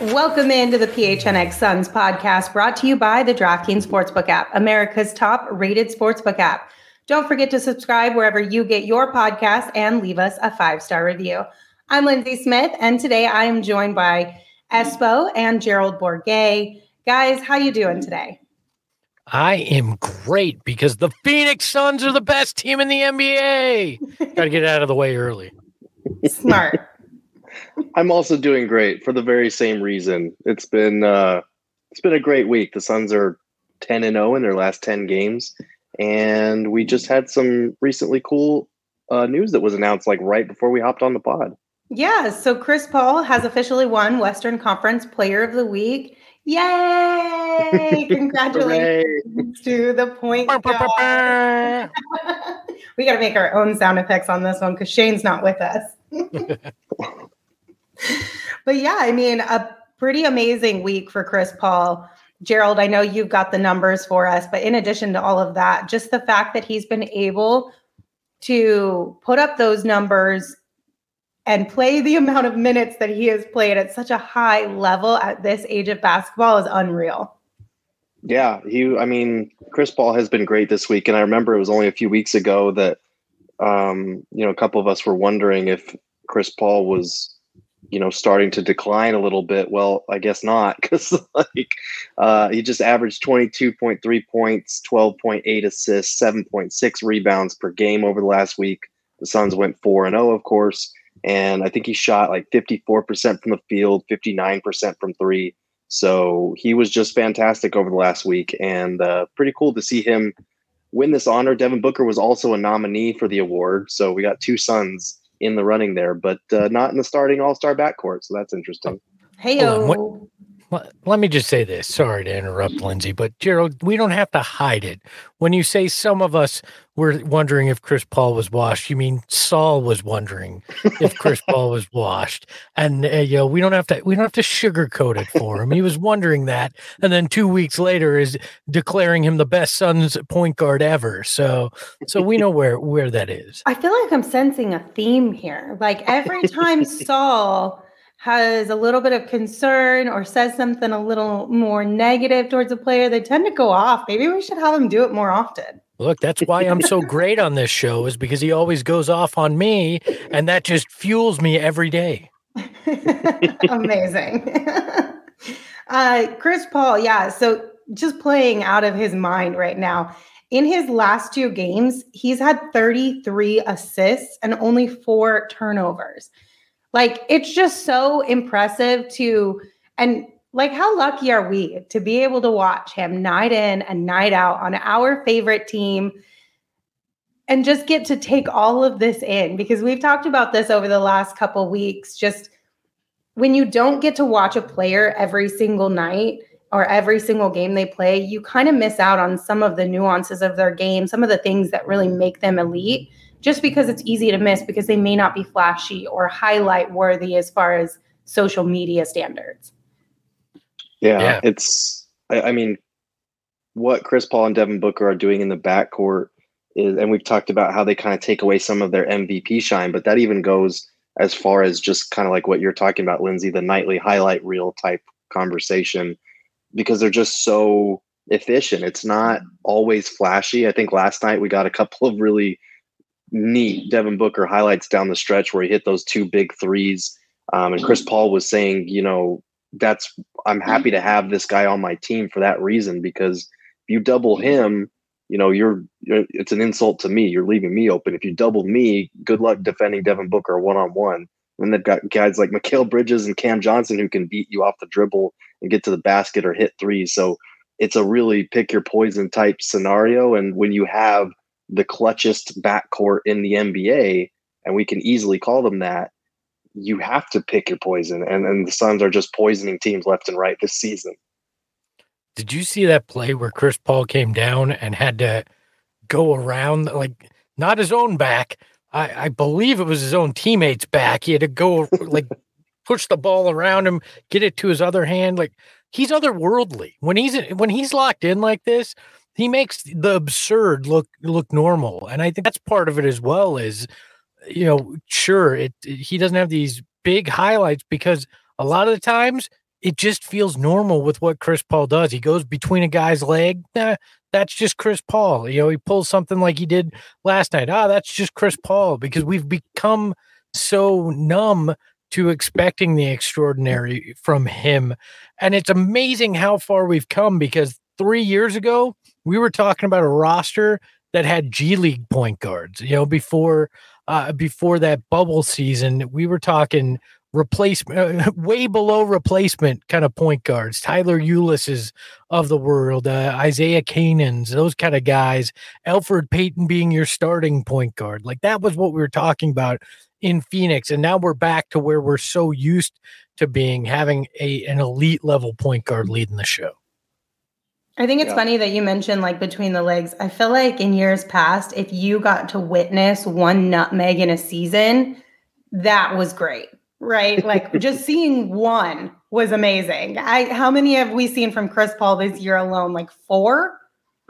Welcome into the PHNX Suns podcast brought to you by the DraftKings Sportsbook app, America's top rated sportsbook app. Don't forget to subscribe wherever you get your podcast and leave us a five star review. I'm Lindsay Smith, and today I am joined by Espo and Gerald Bourguet. Guys, how you doing today? I am great because the Phoenix Suns are the best team in the NBA. Got to get out of the way early. Smart. I'm also doing great for the very same reason. It's been uh, it's been a great week. The Suns are 10 and 0 in their last 10 games, and we just had some recently cool uh, news that was announced like right before we hopped on the pod. Yeah, so Chris Paul has officially won Western Conference Player of the Week. Yay! Congratulations to the point guard. we got to make our own sound effects on this one because Shane's not with us. but yeah, I mean, a pretty amazing week for Chris Paul. Gerald, I know you've got the numbers for us, but in addition to all of that, just the fact that he's been able to put up those numbers and play the amount of minutes that he has played at such a high level at this age of basketball is unreal. Yeah, he. I mean, Chris Paul has been great this week, and I remember it was only a few weeks ago that, um, you know, a couple of us were wondering if Chris Paul was, you know, starting to decline a little bit. Well, I guess not, because like uh, he just averaged twenty two point three points, twelve point eight assists, seven point six rebounds per game over the last week. The Suns went four and zero, of course and I think he shot like 54% from the field, 59% from three. So he was just fantastic over the last week, and uh, pretty cool to see him win this honor. Devin Booker was also a nominee for the award, so we got two Suns in the running there, but uh, not in the starting All Star backcourt. So that's interesting. Hey, let me just say this. Sorry to interrupt, Lindsay, but Gerald, we don't have to hide it. When you say some of us were wondering if Chris Paul was washed, you mean Saul was wondering if Chris Paul was washed, and uh, you know we don't have to we don't have to sugarcoat it for him. He was wondering that, and then two weeks later is declaring him the best Suns point guard ever. So, so we know where where that is. I feel like I'm sensing a theme here. Like every time Saul has a little bit of concern or says something a little more negative towards a player, they tend to go off. Maybe we should have them do it more often. Look, that's why I'm so great on this show, is because he always goes off on me, and that just fuels me every day. Amazing. uh, Chris Paul, yeah. So just playing out of his mind right now. In his last two games, he's had 33 assists and only four turnovers. Like it's just so impressive to and like how lucky are we to be able to watch him night in and night out on our favorite team and just get to take all of this in? Because we've talked about this over the last couple weeks just when you don't get to watch a player every single night or every single game they play you kind of miss out on some of the nuances of their game some of the things that really make them elite just because it's easy to miss because they may not be flashy or highlight worthy as far as social media standards. Yeah, yeah. it's, I, I, mean, what Chris Paul and Devin Booker are doing in the backcourt is, and we've talked about how they kind of take away some of their MVP shine, but that even goes as far as just kind of like what you're talking about, Lindsay, the nightly highlight reel type conversation, because they're just so efficient. It's not always flashy. I think last night we got a couple of really neat Devin Booker highlights down the stretch where he hit those two big threes. Um, and Chris Paul was saying, you know, that's I'm happy to have this guy on my team for that reason because if you double him, you know, you're, you're it's an insult to me. You're leaving me open. If you double me, good luck defending Devin Booker one on one. And they've got guys like Mikal Bridges and Cam Johnson who can beat you off the dribble and get to the basket or hit threes. So it's a really pick your poison type scenario. And when you have the clutchest backcourt in the NBA, and we can easily call them that, you have to pick your poison. And, and the Suns are just poisoning teams left and right this season. Did you see that play where Chris Paul came down and had to go around, like not his own back? I, I believe it was his own teammates' back. He had to go like push the ball around him, get it to his other hand. Like he's otherworldly when he's when he's locked in like this. He makes the absurd look look normal, and I think that's part of it as well. Is you know, sure, it he doesn't have these big highlights because a lot of the times it just feels normal with what Chris Paul does. He goes between a guy's leg. Nah, that's just Chris Paul. You know, he pulls something like he did last night. Ah, that's just Chris Paul because we've become so numb to expecting the extraordinary from him. And it's amazing how far we've come because three years ago, we were talking about a roster that had G League point guards. You know, before uh, before that bubble season, we were talking replacement, uh, way below replacement kind of point guards. Tyler Ulis's of the world, uh, Isaiah Canaans, those kind of guys. Elfrid Payton being your starting point guard, like that was what we were talking about in Phoenix, and now we're back to where we're so used to being having a an elite level point guard leading the show. I think it's yeah. funny that you mentioned like between the legs. I feel like in years past, if you got to witness one nutmeg in a season, that was great, right? Like just seeing one was amazing. I how many have we seen from Chris Paul this year alone? Like four?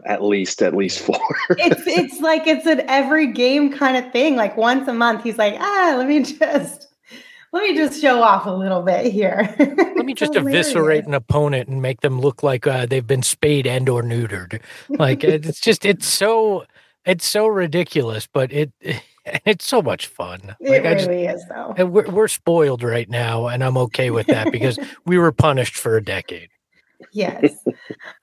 At least, at least four. it's it's like it's an every game kind of thing. Like once a month, he's like, ah, let me just let me just show off a little bit here. let me just eviscerate an opponent and make them look like uh, they've been spayed and or neutered. Like it's just it's so it's so ridiculous, but it, it's so much fun. Like, it really just, is though. We're, we're spoiled right now, and I'm okay with that because we were punished for a decade. Yes.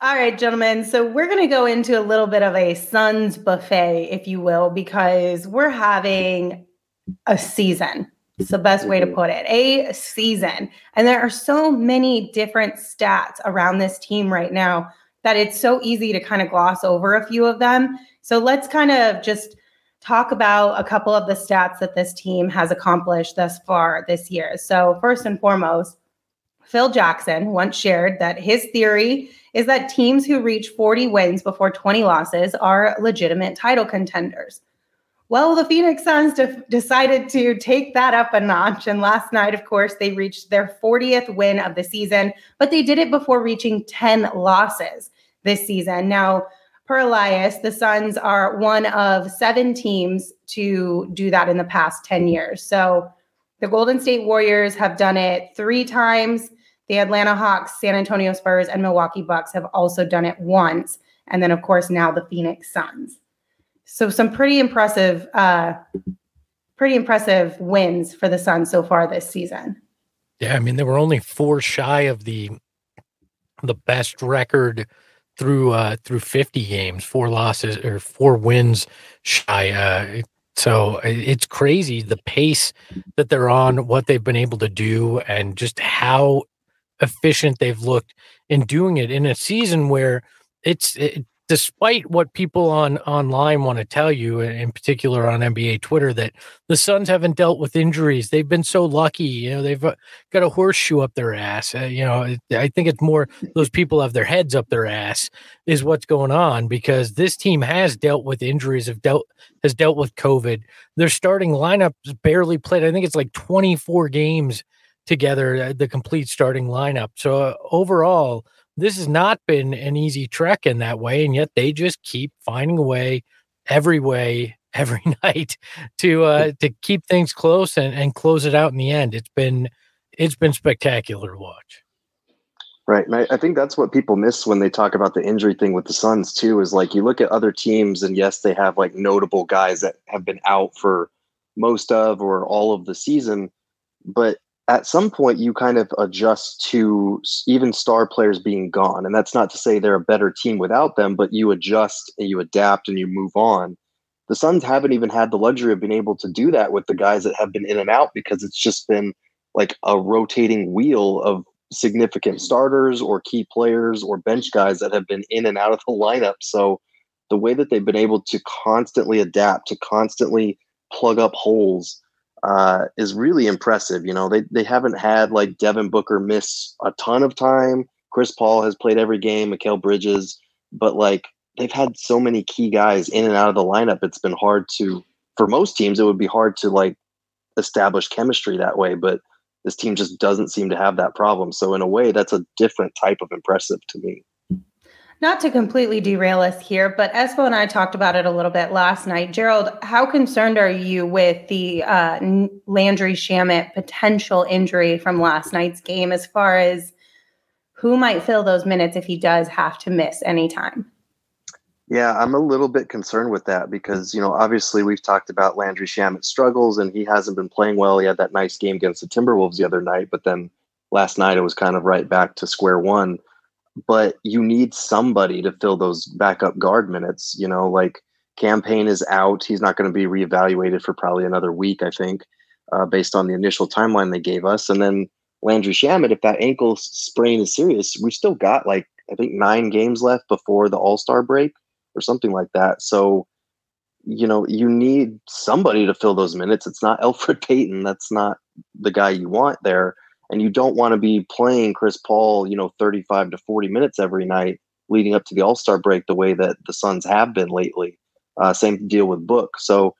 All right, gentlemen. So we're going to go into a little bit of a Suns buffet, if you will, because we're having a season. It's the best way to mm-hmm. put it. A season. And there are so many different stats around this team right now that it's so easy to kind of gloss over a few of them. So let's kind of just talk about a couple of the stats that this team has accomplished thus far this year. So, first and foremost, Phil Jackson once shared that his theory is that teams who reach 40 wins before 20 losses are legitimate title contenders. Well, the Phoenix Suns de- decided to take that up a notch. And last night, of course, they reached their 40th win of the season, but they did it before reaching 10 losses this season. Now, per Elias, the Suns are one of seven teams to do that in the past 10 years. So the Golden State Warriors have done it three times. The Atlanta Hawks, San Antonio Spurs, and Milwaukee Bucks have also done it once. And then, of course, now the Phoenix Suns. So some pretty impressive, uh, pretty impressive wins for the Suns so far this season. Yeah, I mean, they were only four shy of the the best record through uh through 50 games, four losses or four wins shy. Uh so it's crazy the pace that they're on, what they've been able to do, and just how efficient they've looked in doing it in a season where it's it, despite what people on online want to tell you in particular on NBA Twitter that the Suns haven't dealt with injuries they've been so lucky you know they've uh, got a horseshoe up their ass uh, you know I think it's more those people have their heads up their ass is what's going on because this team has dealt with injuries have dealt has dealt with covid their starting lineup barely played I think it's like 24 games together uh, the complete starting lineup. So uh, overall, this has not been an easy trek in that way, and yet they just keep finding a way, every way, every night to uh, to keep things close and, and close it out in the end. It's been it's been spectacular to watch. Right. And I, I, think that's what people miss when they talk about the injury thing with the Suns too, is like you look at other teams and yes, they have like notable guys that have been out for most of or all of the season, but at some point you kind of adjust to even star players being gone and that's not to say they're a better team without them but you adjust and you adapt and you move on the suns haven't even had the luxury of being able to do that with the guys that have been in and out because it's just been like a rotating wheel of significant starters or key players or bench guys that have been in and out of the lineup. So the way that they've been able to constantly adapt, to constantly plug up holes, uh, is really impressive. You know, they they haven't had like Devin Booker miss a ton of time. Chris Paul has played every game, Mikal Bridges, but like they've had so many key guys in and out of the lineup. It's been hard to for most teams. It would be hard to like establish chemistry that way, but this team just doesn't seem to have that problem. So in a way, that's a different type of impressive to me. Not to completely derail us here, but Espo and I talked about it a little bit last night. Gerald, how concerned are you with the uh, Landry Shamet potential injury from last night's game as far as who might fill those minutes if he does have to miss any time? Yeah, I'm a little bit concerned with that because, you know, obviously we've talked about Landry Shamet's struggles and he hasn't been playing well. He had that nice game against the Timberwolves the other night, but then last night it was kind of right back to square one. But you need somebody to fill those backup guard minutes. You know, like Cam Payne is out. He's not going to be reevaluated for probably another week, I think, uh, based on the initial timeline they gave us. And then Landry Shamet, if that ankle sprain is serious, we still got like, I think, nine games left before the All Star break or something like that. So, you know, you need somebody to fill those minutes. It's not Elfrid Payton. That's not the guy you want there. And you don't want to be playing Chris Paul, you know, 35 to 40 minutes every night leading up to the All Star break the way that the Suns have been lately. Uh, same deal with Book. So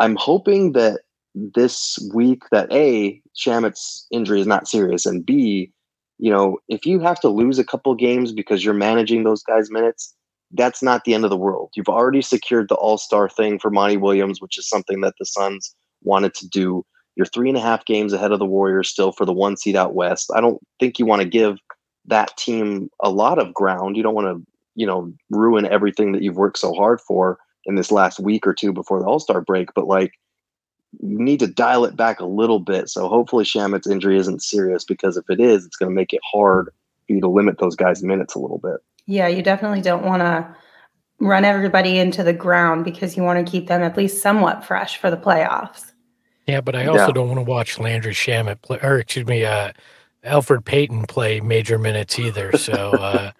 I'm hoping that this week that A, Shamet's injury is not serious, and B, you know, if you have to lose a couple games because you're managing those guys' minutes, that's not the end of the world. You've already secured the All Star thing for Monty Williams, which is something that the Suns wanted to do. You're three and a half games ahead of the Warriors still for the one seed out west. I don't think you want to give that team a lot of ground. You don't want to, you know, ruin everything that you've worked so hard for in this last week or two before the All Star break. But like, you need to dial it back a little bit. So hopefully Shamet's injury isn't serious because if it is, it's going to make it hard for you to limit those guys' minutes a little bit. Yeah, you definitely don't want to run everybody into the ground because you want to keep them at least somewhat fresh for the playoffs. Yeah, but I also yeah. don't want to watch Landry Shamet play, or excuse me, uh, Elfrid Payton play major minutes either. So uh,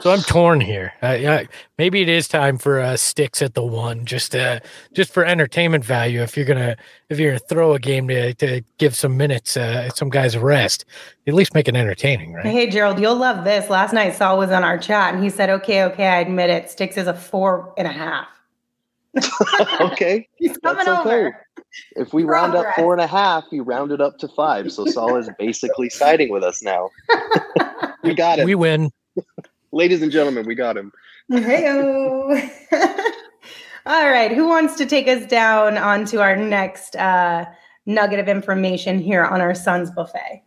so I'm torn here. Uh, maybe it is time for uh, sticks at the one, just uh, just for entertainment value. If you're gonna if you're gonna throw a game to, to give some minutes, uh, some guys a rest, at least make it entertaining, right? Hey Gerald, you'll love this. Last night Saul was on our chat and he said, "Okay, okay, I admit it. Sticks is a four and a half." okay, he's coming That's over. Okay. If we Progress. round up four and a half, you round it up to five. So Saul is basically siding with us now. we got it. We win. Ladies and gentlemen, we got him. Hey All right. Who wants to take us down onto our next uh, nugget of information here on our Suns buffet?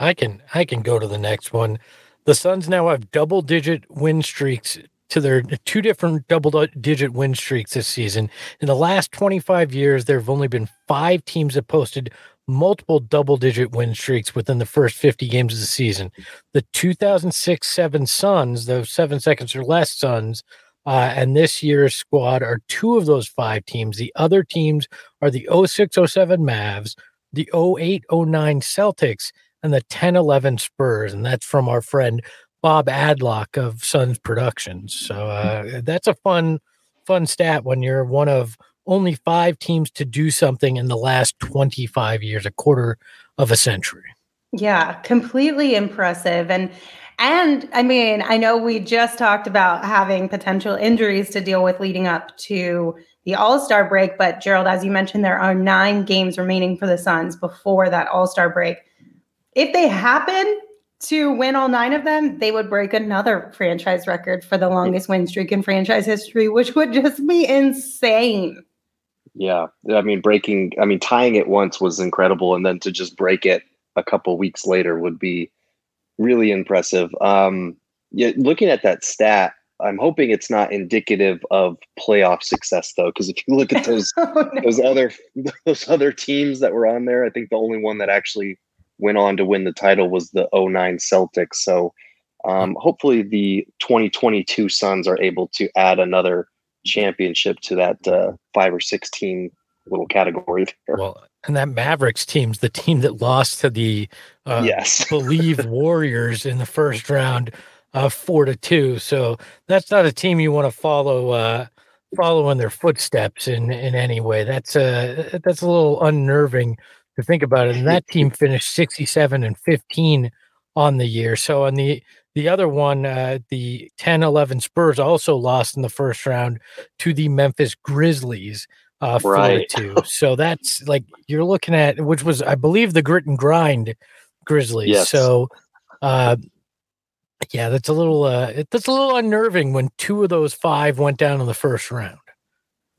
I can I can go to the next one. The Suns now have double digit win streaks to their two different double digit win streaks this season. In the last 25 years, there have only been five teams that posted multiple double digit win streaks within the first 50 games of the season. The 2006 7 Suns, those seven seconds or less Suns, uh, and this year's squad are two of those five teams. The other teams are the 06 07 Mavs, the 08 09 Celtics, and the 10 11 Spurs. And that's from our friend Bob Adlhoch of Suns Productions. So uh, that's a fun, fun stat when you're one of only five teams to do something in the last 25 years, a quarter of a century. Yeah, completely impressive. And and I mean, I know we just talked about having potential injuries to deal with leading up to the All-Star break, but Gerald, as you mentioned, there are 9 games remaining for the Suns before that All-Star break. If they happen to win all 9 of them, they would break another franchise record for the longest win streak in franchise history, which would just be insane. Yeah, I mean, breaking, I mean, tying it once was incredible, and then to just break it a couple weeks later would be really impressive. Um, yeah, looking at that stat, I'm hoping it's not indicative of playoff success though, because if you look at those oh, no. those other those other teams that were on there, I think the only one that actually went on to win the title was the 09 Celtics. So um, hopefully the 2022 Suns are able to add another championship to that uh, five or six team little category there. Well, And that Mavericks team's the team that lost to the uh, yes believe Warriors in the first round, uh, four to two. So that's not a team you want to follow uh, follow in their footsteps in in any way. That's uh that's a little unnerving to think about it. And that team finished sixty seven and fifteen on the year. So on the the other one, uh, the 10 11 Spurs also lost in the first round to the Memphis Grizzlies uh, right. two. So that's like you're looking at, which was, I believe, the grit and grind Grizzlies. Yes. So, uh, yeah, that's a little, uh, that's a little unnerving when two of those five went down in the first round.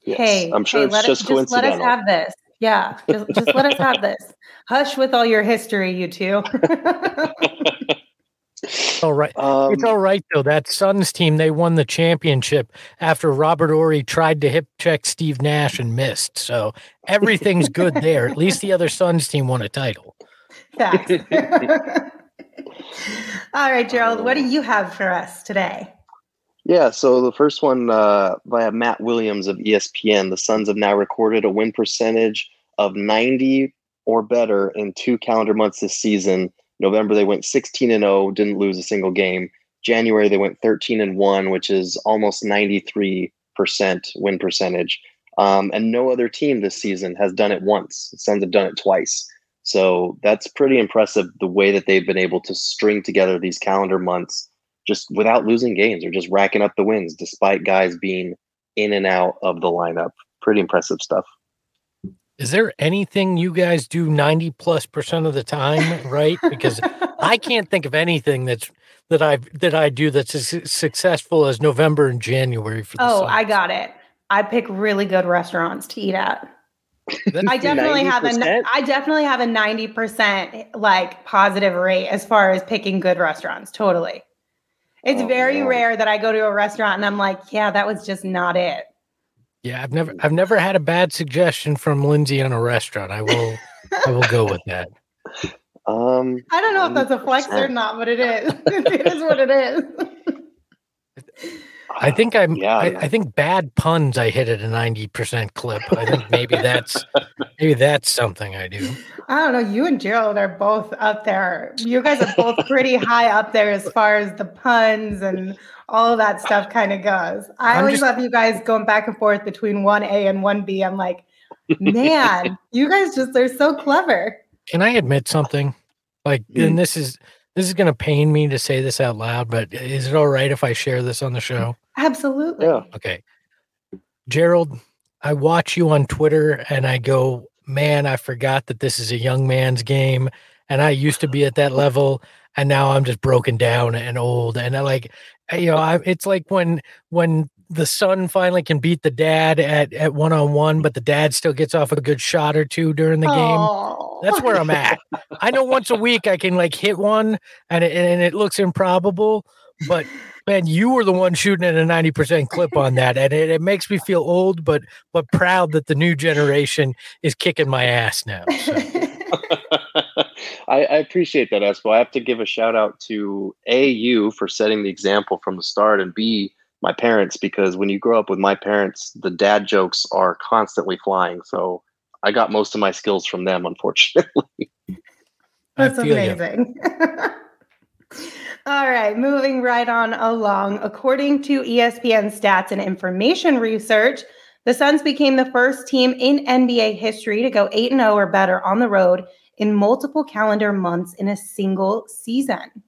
Yes. Hey, I'm sure hey, it's just, just let us have this. Yeah, just, just let us have this. Hush with all your history, you two. all right. Um, it's all right though. That Suns team, they won the championship after Robert Horry tried to hip check Steve Nash and missed. So everything's good there. At least the other Suns team won a title. Facts. all right, Gerald, what do you have for us today? Yeah, so the first one uh, via Matt Williams of ESPN. The Suns have now recorded a win percentage of 90 or better in two calendar months this season November they went 16 and 0, didn't lose a single game. January they went 13 and 1, which is almost 93% win percentage. Um, and no other team this season has done it once. The Suns have done it twice. So that's pretty impressive the way that they've been able to string together these calendar months just without losing games or just racking up the wins despite guys being in and out of the lineup. Pretty impressive stuff. Is there anything you guys do 90 plus percent of the time, right? Because I can't think of anything that's that I that I do that's as successful as November and January for the Oh, Suns. I got it. I pick really good restaurants to eat at. I definitely 90%? have a I definitely have a 90% like positive rate as far as picking good restaurants. Totally. It's oh, very man. rare that I go to a restaurant and I'm like, yeah, that was just not it. Yeah, I've never I've never had a bad suggestion from Lindsay on a restaurant. I will I will go with that. Um I don't know if that's a flex or not, but it is. it is what it is. I think I'm yeah, I, I, think bad puns I hit at a 90% clip. I think maybe that's maybe that's something I do. I don't know. You and Gerald are both up there. You guys are both pretty high up there as far as the puns and all of that stuff kind of goes. I I'm always just, love you guys going back and forth between 1A and 1B. I'm like, man, you guys just are so clever. Can I admit something? Like, mm. and this is this is going to pain me to say this out loud, but is it all right if I share this on the show? Absolutely. Yeah. Okay. Gerald, I watch you on Twitter and I go, man, I forgot that this is a young man's game. And I used to be at that level and now I'm just broken down and old. And I like, you know, I, it's like when when the son finally can beat the dad at at one on one, but the dad still gets off a good shot or two during the game. That's where I'm at. I know once a week I can like hit one, and it, and it looks improbable, but man, you were the one shooting at a ninety percent clip on that, and it, it makes me feel old, but but proud that the new generation is kicking my ass now. So. I, I, appreciate that, Espo. I have to give a shout out to A, you for setting the example from the start, and B, my parents, because when you grow up with my parents, the dad jokes are constantly flying. So I got most of my skills from them, unfortunately. That's amazing. All right, moving right on along. According to ESPN stats and information research, the Suns became the first team in NBA history to go 8 0 or better on the road in multiple calendar months in a single season.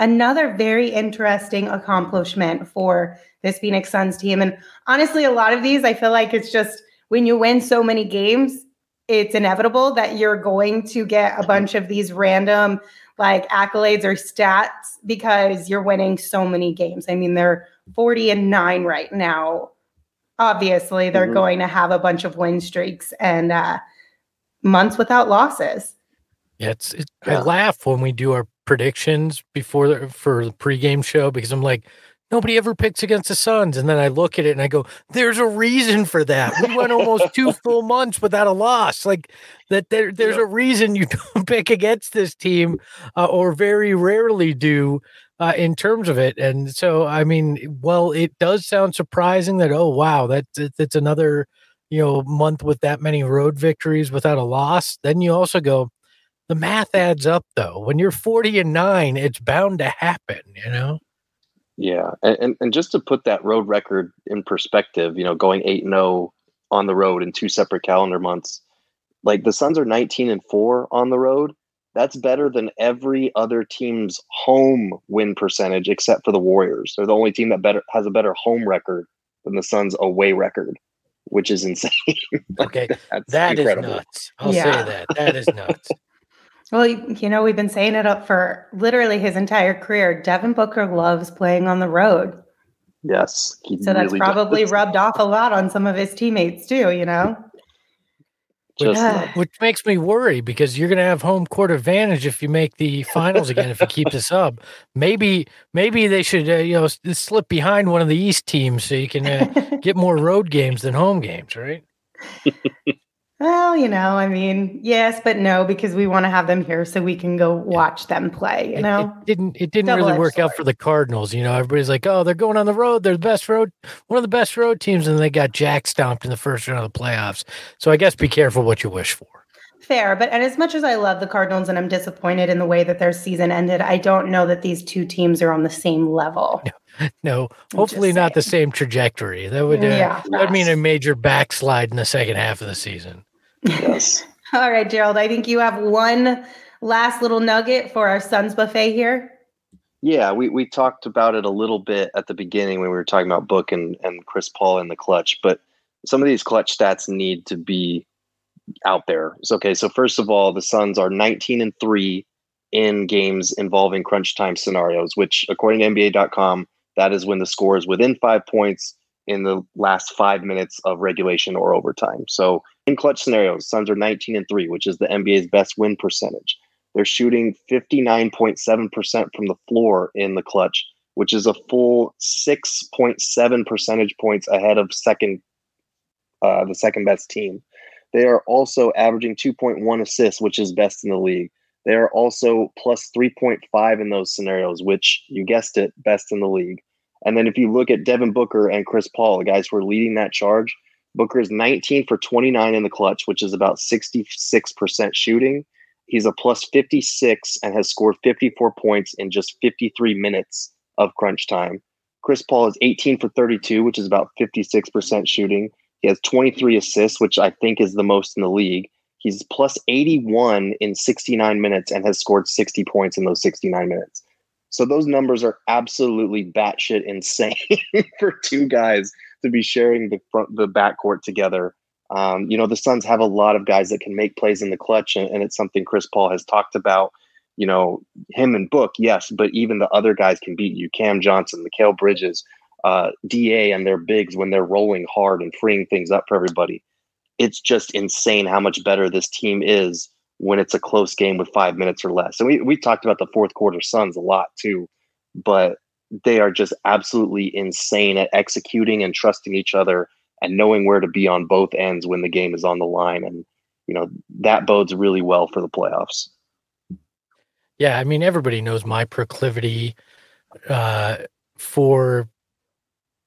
Another very interesting accomplishment for this Phoenix Suns team. And honestly, a lot of these, I feel like it's just when you win so many games, it's inevitable that you're going to get a bunch of these random like accolades or stats because you're winning so many games. I mean, they're 40 and 9 right now. Obviously, they're mm-hmm. going to have a bunch of win streaks and uh, months without losses. Yeah, it's, it, yeah. I laugh when we do our predictions before the, for the pregame show because I'm like, nobody ever picks against the Suns, and then I look at it and I go, "There's a reason for that. We went almost two full months without a loss. Like that. There, there's yeah. a reason you don't pick against this team, uh, or very rarely do." Uh, in terms of it, and so I mean, well, it does sound surprising that oh wow, that that's another you know, month with that many road victories without a loss, then you also go, the math adds up though. When you're 40 and 9, it's bound to happen, you know? Yeah. And and just to put that road record in perspective, you know, going 8 and 0 on the road in two separate calendar months. Like the Suns are 19 and 4 on the road. That's better than every other team's home win percentage except for the Warriors. They're the only team that better has a better home record than the Suns away record, which is insane. okay. that is nuts. I'll yeah. say that. That is nuts. Well, you know, we've been saying it up for literally his entire career. Devin Booker loves playing on the road. Yes. So that's probably does. rubbed off a lot on some of his teammates too, you know? Which, which, makes me worry because you're going to have home court advantage if you make the finals again. if you keep this up, maybe maybe they should uh, you know slip behind one of the East teams so you can uh, get more road games than home games, right? Well, you know, I mean, yes, but no, because we want to have them here so we can go watch them play. You know, it, it didn't it didn't really work sword. out for the Cardinals. You know, everybody's like, oh, they're going on the road. They're the best road, one of the best road teams, and they got jack stomped in the first round of the playoffs. So I guess be careful what you wish for. Fair, but and as much as I love the Cardinals and I'm disappointed in the way that their season ended, I don't know that these two teams are on the same level. No, no hopefully not the same trajectory. That would uh, yeah, that would mean a major backslide in the second half of the season. Yes. All right, Gerald. I think you have one last little nugget for our Suns buffet here. Yeah, we, we talked about it a little bit at the beginning when we were talking about Book and, and Chris Paul in the clutch, but some of these clutch stats need to be out there. So, okay, so first of all, the Suns are 19 and 3 in games involving crunch time scenarios, which according to NBA.com, that is when the score is within five points in the last five minutes of regulation or overtime. So in clutch scenarios, Suns are 19 and 3, which is the NBA's best win percentage. They're shooting 59.7% from the floor in the clutch, which is a full 6.7 percentage points ahead of second uh, the second best team. They are also averaging 2.1 assists, which is best in the league. They are also plus 3.5 in those scenarios, which you guessed it, best in the league. And then if you look at Devin Booker and Chris Paul, the guys who are leading that charge, Booker is 19 for 29 in the clutch, which is about 66% shooting. He's a plus 56 and has scored 54 points in just 53 minutes of crunch time. Chris Paul is 18 for 32, which is about 56% shooting. He has 23 assists, which I think is the most in the league. He's plus 81 in 69 minutes and has scored 60 points in those 69 minutes. So those numbers are absolutely batshit insane for two guys to be sharing the front the backcourt together. Um, you know, the Suns have a lot of guys that can make plays in the clutch, and, and it's something Chris Paul has talked about. You know, him and Book, yes, but even the other guys can beat you. Cam Johnson, Mikal Bridges, uh, Da, and their bigs when they're rolling hard and freeing things up for everybody. It's just insane how much better this team is when it's a close game with five minutes or less. And we, we talked about the fourth quarter Suns a lot too, but they are just absolutely insane at executing and trusting each other and knowing where to be on both ends when the game is on the line. And, you know, that bodes really well for the playoffs. Yeah. I mean, everybody knows my proclivity uh, for,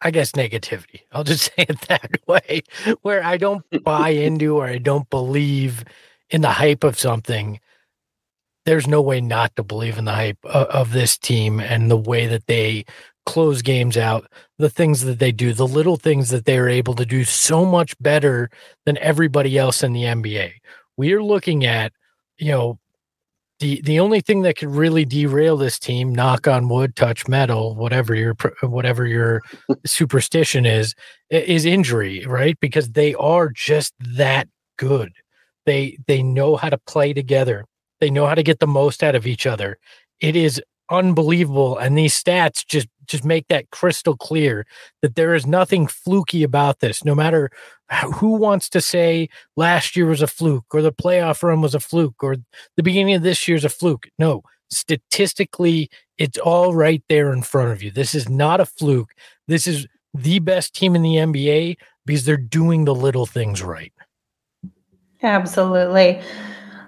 I guess, negativity. I'll just say it that way, where I don't buy into or I don't believe in the hype of something there's no way not to believe in the hype of, of, this team and the way that they close games out, the things that they do, the little things that they're able to do so much better than everybody else in the NBA. We are looking at, you know, the the only thing that could really derail this team, knock on wood, touch metal, whatever your whatever your superstition is, is injury, right? Because they are just that good. They they know how to play together. They know how to get the most out of each other. It is unbelievable and these stats just just make that crystal clear that there is nothing fluky about this. No matter who wants to say last year was a fluke or the playoff run was a fluke or the beginning of this year's a fluke. No statistically it's all right there in front of you. This is not a fluke. This is the best team in the NBA because they're doing the little things right absolutely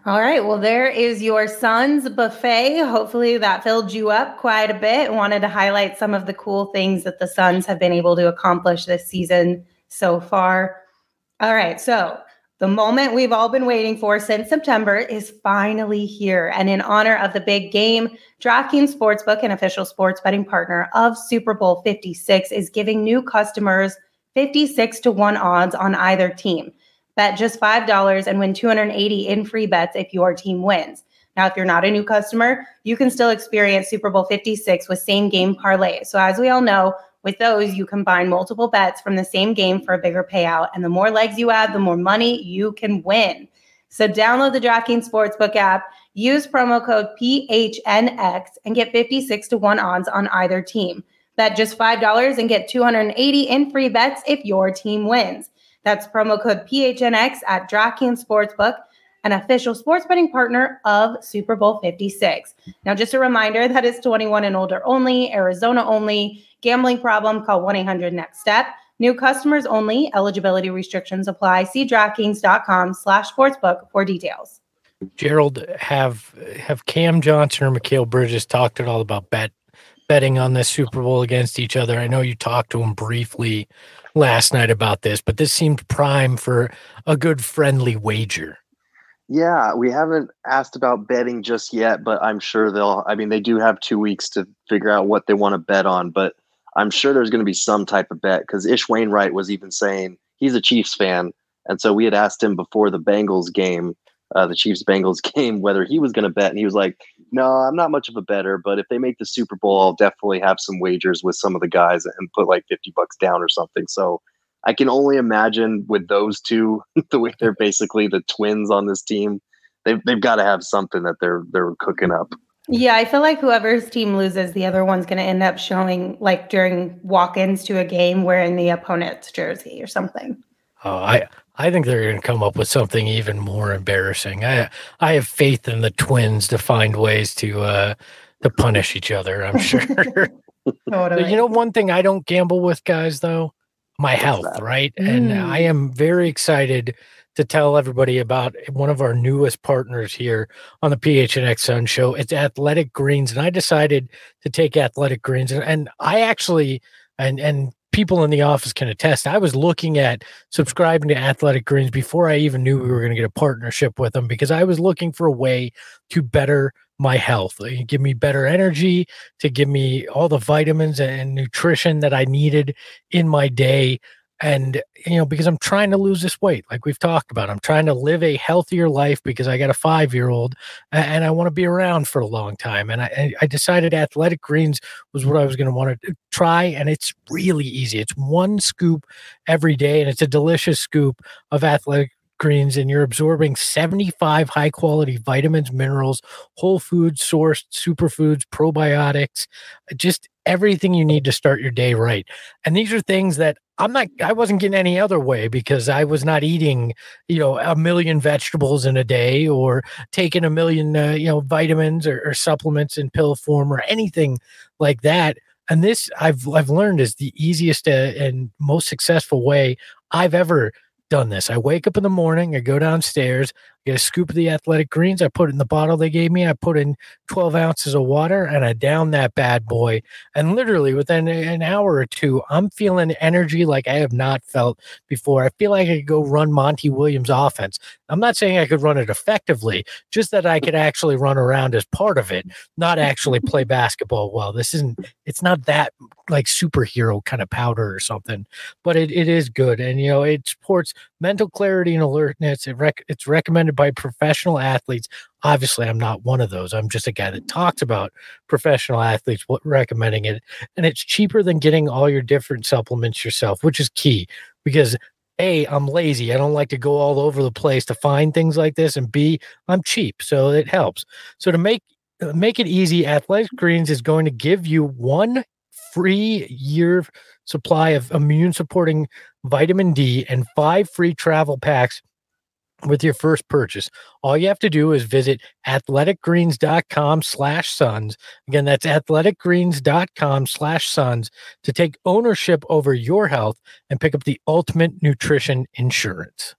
all right. Well, there is your Suns buffet. Hopefully that filled you up quite a bit. Wanted to highlight some of the cool things that the Suns have been able to accomplish this season so far. All right. So the moment we've all been waiting for since September is finally here. And in honor of the big game, DraftKings Sportsbook, an official sports betting partner of Super Bowl 56, is giving new customers 56 to 1 odds on either team. Bet just $5 and win 280 in free bets if your team wins. Now, if you're not a new customer, you can still experience Super Bowl 56 with same game parlay. So, as we all know, with those, you combine multiple bets from the same game for a bigger payout. And the more legs you add, the more money you can win. So, download the DraftKings Sportsbook app, use promo code PHNX, and get 56 to 1 odds on either team. Bet just $5 and get 280 in free bets if your team wins. That's promo code PHNX at DraftKings Sportsbook an official sports betting partner of Super Bowl 56. Now, just a reminder that is 21 and older only, Arizona only. Gambling problem, call 1 800 NEXT STEP. New customers only. Eligibility restrictions apply. See DraftKings.com slash sportsbook for details. Gerald, have have Cam Johnson or Mikal Bridges talked at all about bet betting on this Super Bowl against each other? I know you talked to him briefly last night about this, but this seemed prime for a good friendly wager. Yeah, we haven't asked about betting just yet, but I'm sure they'll. I mean, they do have two weeks to figure out what they want to bet on, but I'm sure there's going to be some type of bet because Ish Wainwright was even saying he's a Chiefs fan. And so we had asked him before the Bengals game, uh, the Chiefs Bengals game, whether he was going to bet. And he was like, no, I'm not much of a better, but if they make the Super Bowl, I'll definitely have some wagers with some of the guys and put like 50 bucks down or something. So I can only imagine with those two, the way they're basically the twins on this team, they've they've got to have something that they're they're cooking up. Yeah, I feel like whoever's team loses, the other one's going to end up showing like during walk-ins to a game wearing the opponent's jersey or something. Oh, I I think they're going to come up with something even more embarrassing. I I have faith in the twins to find ways to uh to punish each other. I'm sure. totally. You know, one thing I don't gamble with, guys, though my health, right? Mm. And I am very excited to tell everybody about one of our newest partners here on the PHNX Sun Show. It's Athletic Greens, and I decided to take Athletic Greens, and, and I actually and and people in the office can attest. I was looking at subscribing to Athletic Greens before I even knew we were going to get a partnership with them because I was looking for a way to better my health, uh, give me better energy, to give me all the vitamins and nutrition that I needed in my day. And, you know, because I'm trying to lose this weight, like we've talked about, I'm trying to live a healthier life because I got a five year old and I want to be around for a long time. And I, I decided athletic greens was what I was going to want to try. And it's really easy. It's one scoop every day, and it's a delicious scoop of athletic greens and you're absorbing 75 high quality vitamins, minerals, whole food sourced superfoods, probiotics, just everything you need to start your day right. And these are things that I'm not I wasn't getting any other way because I was not eating, you know, a million vegetables in a day or taking a million uh, you know vitamins or, or supplements in pill form or anything like that. And this I've I've learned is the easiest uh, and most successful way I've ever done this. I wake up in the morning, I go downstairs, get a scoop of the athletic greens. I put in the bottle they gave me. I put in 12 ounces of water and I down that bad boy. And literally within an hour or two, I'm feeling energy like I have not felt before. I feel like I could go run Monty Williams offense. I'm not saying I could run it effectively, just that I could actually run around as part of it, not actually play basketball well. This isn't, it's not that like superhero kind of powder or something, but it, it is good. And, you know, it supports mental clarity and alertness. It rec- it's recommended by professional athletes. Obviously, I'm not one of those. I'm just a guy that talks about professional athletes recommending it. And it's cheaper than getting all your different supplements yourself, which is key because a i'm lazy i don't like to go all over the place to find things like this and b i'm cheap so it helps so to make uh, make it easy athletic greens is going to give you one free year supply of immune supporting vitamin D, and five free travel packs with your first purchase. All you have to do is visit athleticgreens.com slash suns. Again, that's athleticgreens.com slash suns to take ownership over your health and pick up the ultimate nutrition insurance.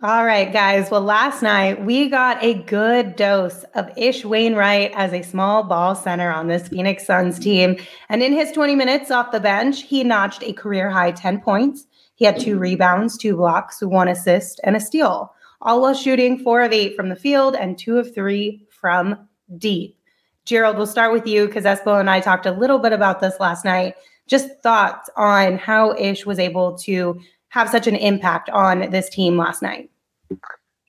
All right, guys. Well, last night we got a good dose of Ish Wainwright as a small ball center on this Phoenix Suns team. And in his 20 minutes off the bench, he notched a career high 10 points. He had two rebounds, two blocks, one assist, and a steal, all while shooting four of eight from the field and two of three from deep. Gerald, we'll start with you because Espo and I talked a little bit about this last night. Just thoughts on how Ish was able to have such an impact on this team last night.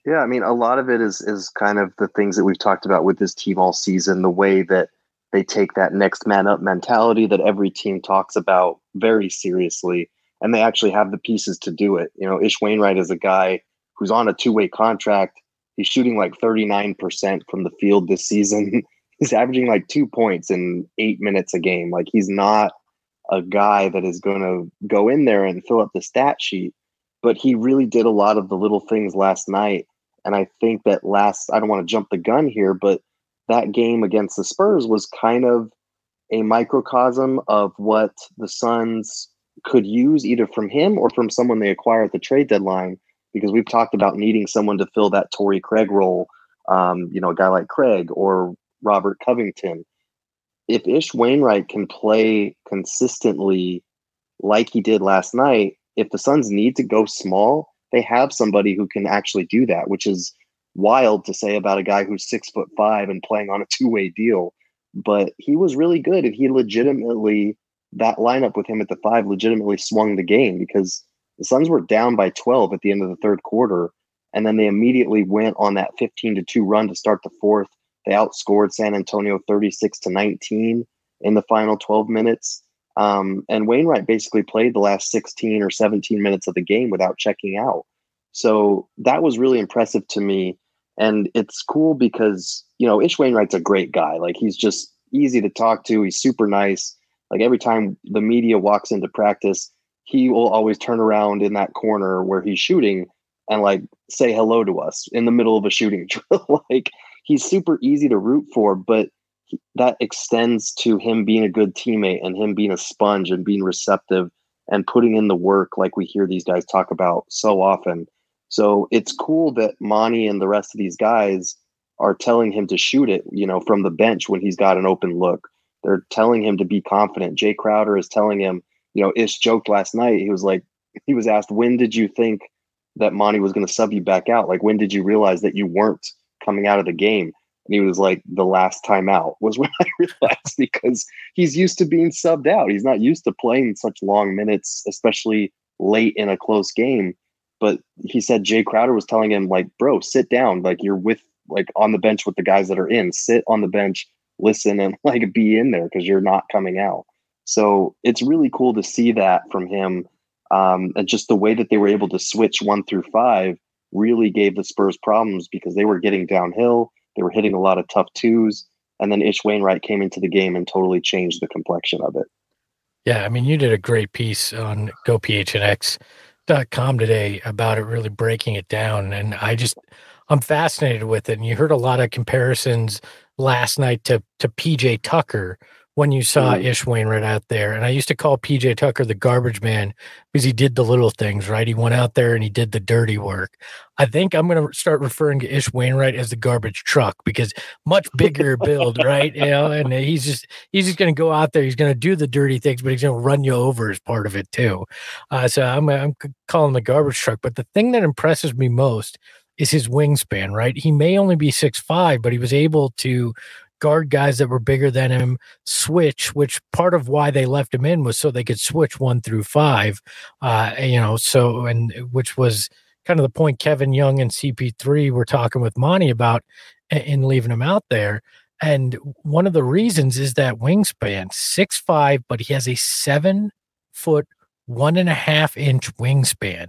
Yeah, I mean, a lot of it is is kind of the things that we've talked about with this team all season. The way that they take that next man up mentality that every team talks about very seriously, and they actually have the pieces to do it. You know, Ish Wainwright is a guy who's on a two way contract. He's shooting like 39% from the field this season. he's averaging like two points in eight minutes a game. Like he's not a guy that is going to go in there and fill up the stat sheet, but he really did a lot of the little things last night. And I think that last, I don't want to jump the gun here, but that game against the Spurs was kind of a microcosm of what the Suns could use either from him or from someone they acquire at the trade deadline. Because we've talked about needing someone to fill that Torrey Craig role, um, you know, a guy like Craig or Robert Covington. If Ish Wainwright can play consistently like he did last night, if the Suns need to go small, they have somebody who can actually do that, which is wild to say about a guy who's six foot five and playing on a two way deal. But he was really good, and he legitimately that lineup with him at the five legitimately swung the game because the Suns were down by 12 at the end of the third quarter, and then they immediately went on that 15 to 2 run to start the fourth. They outscored San Antonio 36 to 19 in the final 12 minutes. Um, and Wainwright basically played the last 16 or 17 minutes of the game without checking out. So that was really impressive to me. And it's cool because, you know, Ish Wainwright's a great guy. Like he's just easy to talk to. He's super nice. Like every time the media walks into practice, he will always turn around in that corner where he's shooting and like say hello to us in the middle of a shooting drill. like he's super easy to root for, but he, that extends to him being a good teammate and him being a sponge and being receptive and putting in the work like we hear these guys talk about so often. So it's cool that Monty and the rest of these guys are telling him to shoot it, you know, from the bench when he's got an open look. They're telling him to be confident. Jae Crowder is telling him, you know, Ish joked last night. He was like, he was asked, when did you think that Monty was going to sub you back out? Like, when did you realize that you weren't coming out of the game? And he was like, the last time out was when I realized because he's used to being subbed out. He's not used to playing such long minutes, especially late in a close game. But he said Jae Crowder was telling him, like, bro, sit down. Like, you're with, like, on the bench with the guys that are in. Sit on the bench, listen, and, like, be in there because you're not coming out. So it's really cool to see that from him. Um, and just the way that they were able to switch one through five really gave the Spurs problems because they were getting downhill. They were hitting a lot of tough twos. And then Ish Wainwright came into the game and totally changed the complexion of it. Yeah, I mean, you did a great piece on GoPHNX.com today about it, really breaking it down. And I just, I'm fascinated with it. And you heard a lot of comparisons last night to to PJ Tucker, when you saw mm. Ish Wainwright out there. And I used to call PJ Tucker the garbage man because he did the little things, right? He went out there and he did the dirty work. I think I'm going to start referring to Ish Wainwright as the garbage truck because much bigger build, right? You know, and he's just he's just going to go out there. He's going to do the dirty things, but he's going to run you over as part of it too. Uh, so I'm I'm calling him the garbage truck. But the thing that impresses me most is his wingspan, right? He may only be six five, but he was able to guard guys that were bigger than him, switch, which part of why they left him in was so they could switch one through five. Uh, you know, so and which was kind of the point Kevin Young and CP3 were talking with Monty about in leaving him out there. And one of the reasons is that wingspan, six five, but he has a seven foot, one and a half inch wingspan.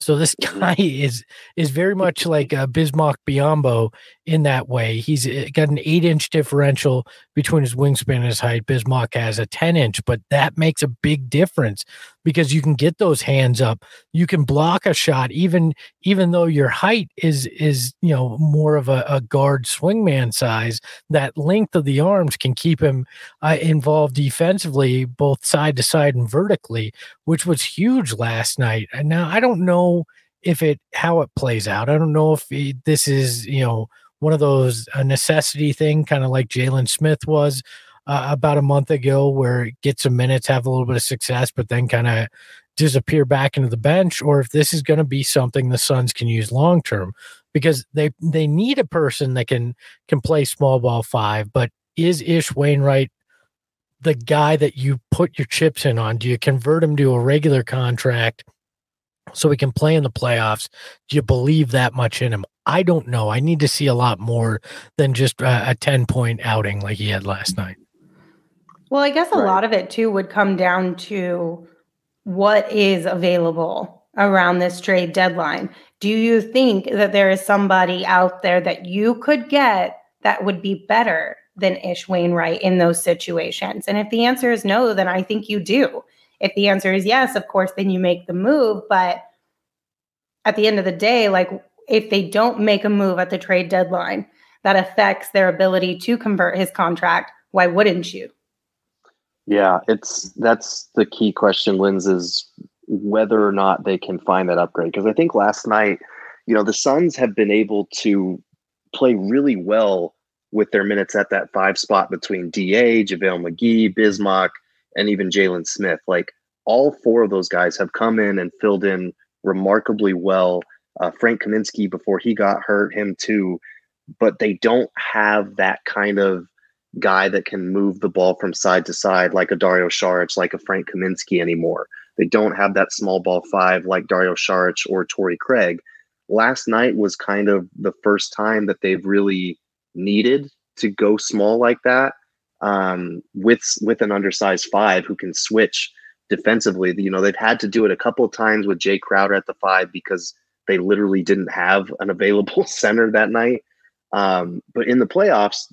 So this mm-hmm. guy is is very much like uh, Bismack Biyombo in that way. He's got an eight inch differential between his wingspan and his height. Bismack has a ten inch, but that makes a big difference because you can get those hands up. You can block a shot even even though your height is is you know more of a, a guard swingman size. That length of the arms can keep him uh, involved defensively, both side to side and vertically, which was huge last night. And now I don't know if it how it plays out. I don't know if this is you know one of those a necessity thing, kind of like Jalen Smith was uh, about a month ago, where get some minutes, have a little bit of success, but then kind of disappear back into the bench or if this is going to be something the Suns can use long term because they they need a person that can can play small ball five. But is Ish Wainwright the guy that you put your chips in on? Do you convert him to a regular contract so he can play in the playoffs? Do you believe that much in him? I don't know. I need to see a lot more than just a, a 10 point outing like he had last night. Well, I guess a right. lot of it too would come down to what is available around this trade deadline. Do you think that there is somebody out there that you could get that would be better than Ish Wainwright in those situations? And if the answer is no, then I think you do. If the answer is yes, of course, then you make the move. But at the end of the day, like if they don't make a move at the trade deadline that affects their ability to convert his contract, why wouldn't you? Yeah, it's that's the key question, Linz, is whether or not they can find that upgrade. Because I think last night, you know, the Suns have been able to play really well with their minutes at that five spot between DA, JaVale McGee, Bismack, and even Jalen Smith. Like all four of those guys have come in and filled in remarkably well. Uh, Frank Kaminsky, before he got hurt, him too. But they don't have that kind of guy that can move the ball from side to side like a Dario Saric, like a Frank Kaminsky anymore. They don't have that small ball five like Dario Saric or Torrey Craig. Last night was kind of the first time that they've really needed to go small like that um, with with an undersized five who can switch defensively. You know, they've had to do it a couple of times with Jae Crowder at the five because they literally didn't have an available center that night. Um, but in the playoffs,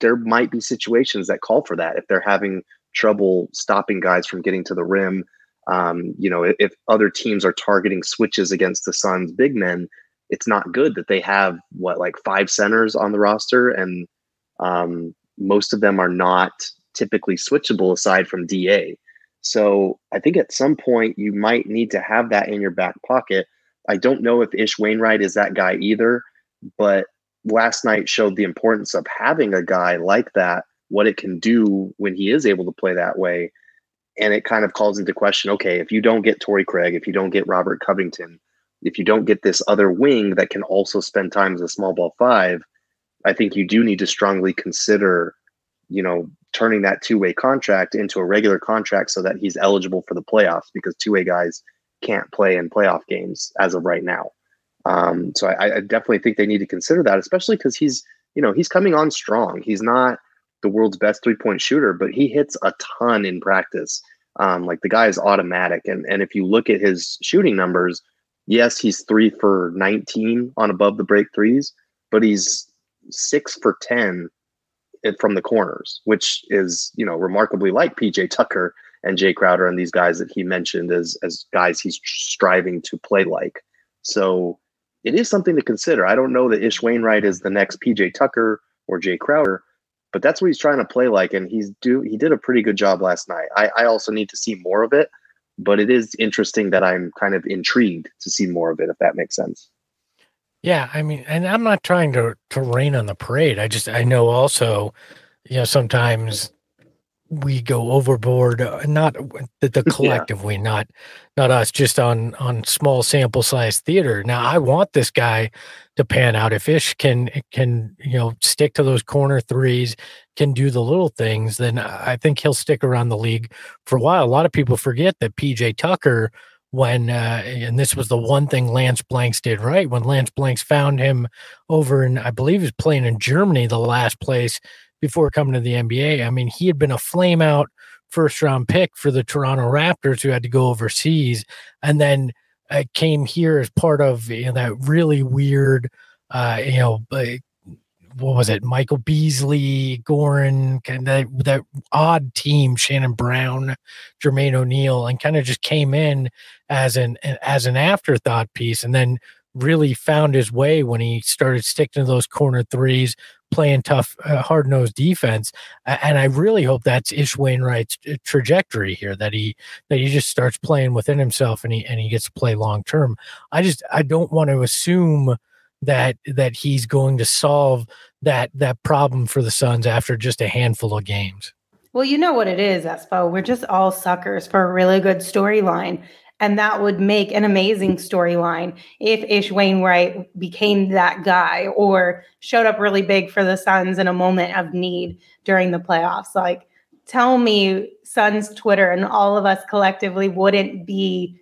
there might be situations that call for that if they're having trouble stopping guys from getting to the rim. Um, you know, if, if, other teams are targeting switches against the Suns' big men, it's not good that they have what like five centers on the roster, and um, most of them are not typically switchable aside from DA. So I think at some point you might need to have that in your back pocket. I don't know if Ish Wainwright is that guy either, but last night showed the importance of having a guy like that, what it can do when he is able to play that way. And it kind of calls into question okay, if you don't get Torrey Craig, if you don't get Robert Covington, if you don't get this other wing that can also spend time as a small ball five, I think you do need to strongly consider, you know, turning that two way contract into a regular contract so that he's eligible for the playoffs because two way guys can't play in playoff games as of right now. Um, so I, I, definitely think they need to consider that, especially because he's, you know, he's coming on strong. He's not the world's best three point shooter, but he hits a ton in practice. Um, like the guy is automatic, and and if you look at his shooting numbers, yes, he's three for 19 on above the break threes, but he's six for 10 from the corners, which is you know remarkably like PJ Tucker and Jae Crowder and these guys that he mentioned as as guys he's striving to play like. So it is something to consider. I don't know that Ish Wainwright is the next PJ Tucker or Jae Crowder, but that's what he's trying to play like, and he's do he did a pretty good job last night. I, I also need to see more of it, but it is interesting that I'm kind of intrigued to see more of it, if that makes sense. Yeah, I mean, and I'm not trying to to rain on the parade. I just I know also, you know, sometimes we go overboard uh, not the, the collective yeah. we not not us just on on small sample size theater. Now i want this guy to pan out. If ish can can you know stick to those corner threes can do the little things then i think he'll stick around the league for a while. A lot of people forget that pj tucker when uh, and this was the one thing Lance Blanks did right when Lance Blanks found him over in I believe he was playing in Germany the last place before coming to the NBA. I mean, he had been a flame out first round pick for the Toronto Raptors who had to go overseas and then uh, came here as part of you know, that really weird, uh, you know, what was it? Michael Beasley, Goran, kind of that, that odd team, Shannon Brown, Jermaine O'Neal, and kind of just came in as an as an afterthought piece, and then really found his way when he started sticking to those corner threes, playing tough, uh, hard nosed defense. And I really hope that's Ish Wainwright's uh, trajectory here that he that he just starts playing within himself and he and he gets to play long term. I just I don't want to assume that that he's going to solve that that problem for the Suns after just a handful of games. Well, you know what it is, Espo. We're just all suckers for a really good storyline. And that would make an amazing storyline if Ish Wainwright became that guy or showed up really big for the Suns in a moment of need during the playoffs. Like, tell me, Suns Twitter and all of us collectively wouldn't be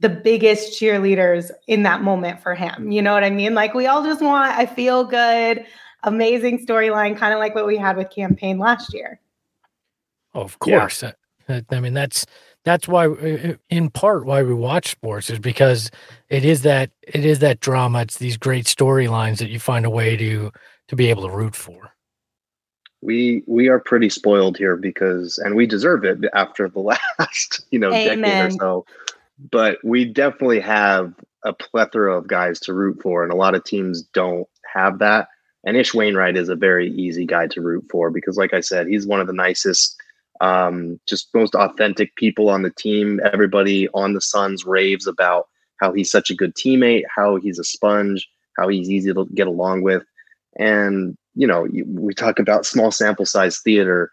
the biggest cheerleaders in that moment for him. You know what I mean? Like, we all just want, I feel good, amazing storyline, kind of like what we had with Cam Payne last year. Oh, of course. Yeah. I, I mean, that's that's why uh, uh, in part why we watch sports is because it is that it is that drama. It's these great storylines that you find a way to to be able to root for. We we are pretty spoiled here because and we deserve it after the last you know Amen. decade or so. But we definitely have a plethora of guys to root for and a lot of teams don't have that. And ish wainwright is a very easy guy to root for because like i said he's one of the nicest um, just most authentic people on the team. Everybody on the Suns raves about how he's such a good teammate, how he's a sponge, how he's easy to get along with. And, you know, we talk about small sample size theater.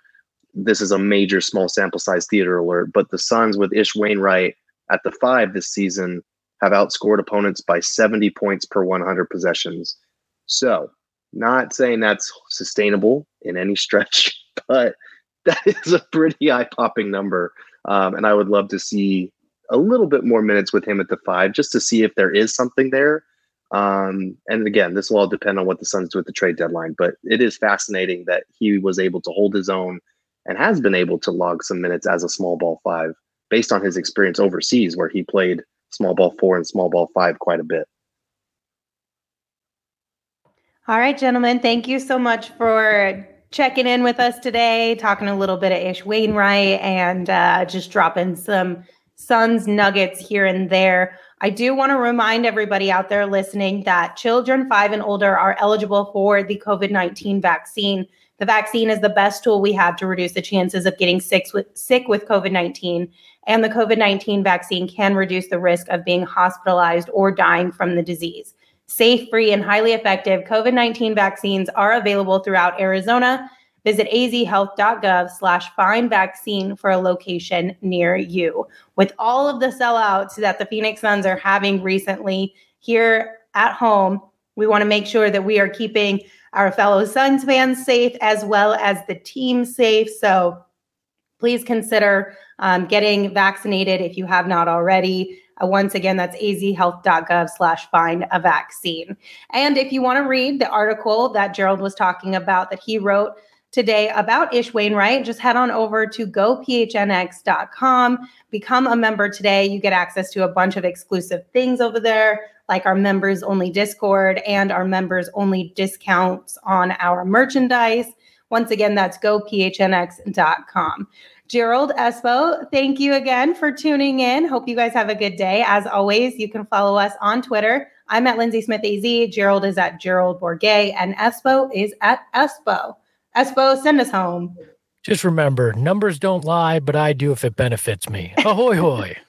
This is a major small sample size theater alert, but the Suns with Ish Wainwright at the five this season have outscored opponents by 70 points per 100 possessions. So, not saying that's sustainable in any stretch, but that is a pretty eye popping number. Um, and I would love to see a little bit more minutes with him at the five just to see if there is something there. Um, and again, this will all depend on what the Suns do at the trade deadline. But it is fascinating that he was able to hold his own and has been able to log some minutes as a small ball five based on his experience overseas, where he played small ball four and small ball five quite a bit. All right, gentlemen, thank you so much for checking in with us today, talking a little bit of Ish Wainwright and uh, just dropping some Suns nuggets here and there. I do want to remind everybody out there listening that children five and older are eligible for the COVID 19 vaccine. The vaccine is the best tool we have to reduce the chances of getting sick with, sick with COVID 19. And the COVID 19 vaccine can reduce the risk of being hospitalized or dying from the disease. Safe, free, and highly effective COVID 19 vaccines are available throughout Arizona. Visit azhealth.gov slash find vaccine for a location near you. With all of the sellouts that the Phoenix Suns are having recently here at home, we want to make sure that we are keeping our fellow Suns fans safe as well as the team safe. So please consider um, getting vaccinated if you have not already. Uh, once again, that's azhealth.gov slash find a vaccine. And if you want to read the article that Gerald was talking about that he wrote today about Ish Wainwright, just head on over to gophnx.com. Become a member today. You get access to a bunch of exclusive things over there, like our members only Discord and our members only discounts on our merchandise. Once again, that's gophnx.com. Gerald Espo, thank you again for tuning in. Hope you guys have a good day. As always, you can follow us on Twitter. I'm at Lindsay Smith AZ. Gerald is at Gerald Bourguet, and Espo is at Espo. Espo, send us home. Just remember, numbers don't lie, but I do if it benefits me. Ahoy, hoy.